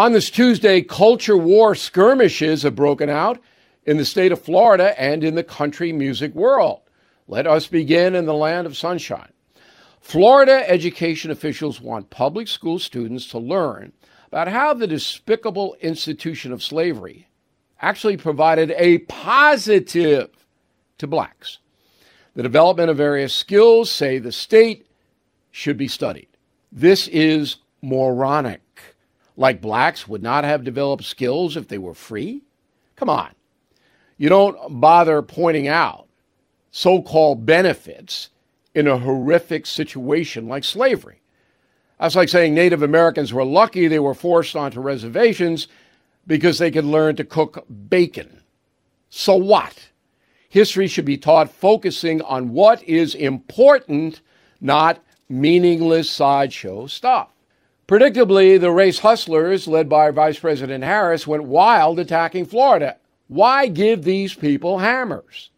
On this Tuesday, culture war skirmishes have broken out in the state of Florida and in the country music world. Let us begin in the land of sunshine. Florida education officials want public school students to learn about how the despicable institution of slavery actually provided a positive to blacks the development of various skills, say the state, should be studied. This is moronic. Like blacks would not have developed skills if they were free? Come on. You don't bother pointing out so called benefits in a horrific situation like slavery. That's like saying Native Americans were lucky they were forced onto reservations because they could learn to cook bacon. So what? history should be taught focusing on what is important, not meaningless sideshow stuff. Predictably, the race hustlers, led by Vice President Harris, went wild attacking Florida. Why give these people hammers?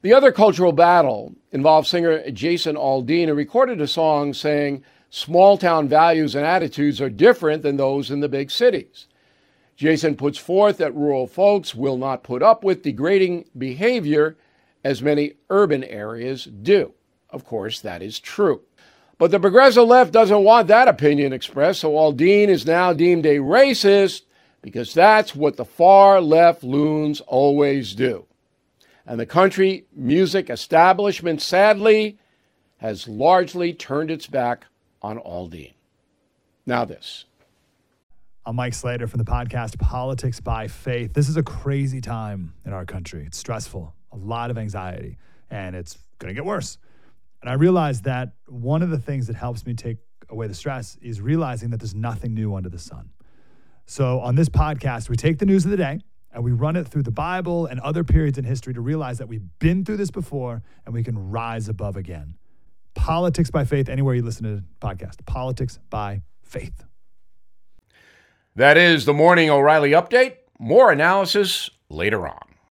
The other cultural battle involved singer Jason Aldean, who recorded a song saying small town values and attitudes are different than those in the big cities. Jason puts forth that rural folks will not put up with degrading behavior as many urban areas do. Of course, that is true. But the progressive left doesn't want that opinion expressed, so Aldean is now deemed a racist because that's what the far left loons always do. And the country music establishment, sadly, has largely turned its back on Aldean. Now, this. I'm Mike Slater from the podcast Politics by Faith. This is a crazy time in our country. It's stressful, a lot of anxiety, and it's going to get worse. And I realized that one of the things that helps me take away the stress is realizing that there's nothing new under the sun. So on this podcast, we take the news of the day and we run it through the Bible and other periods in history to realize that we've been through this before and we can rise above again. Politics by Faith, anywhere you listen to the podcast. Politics by Faith. That is the Morning O'Reilly Update. More analysis later on.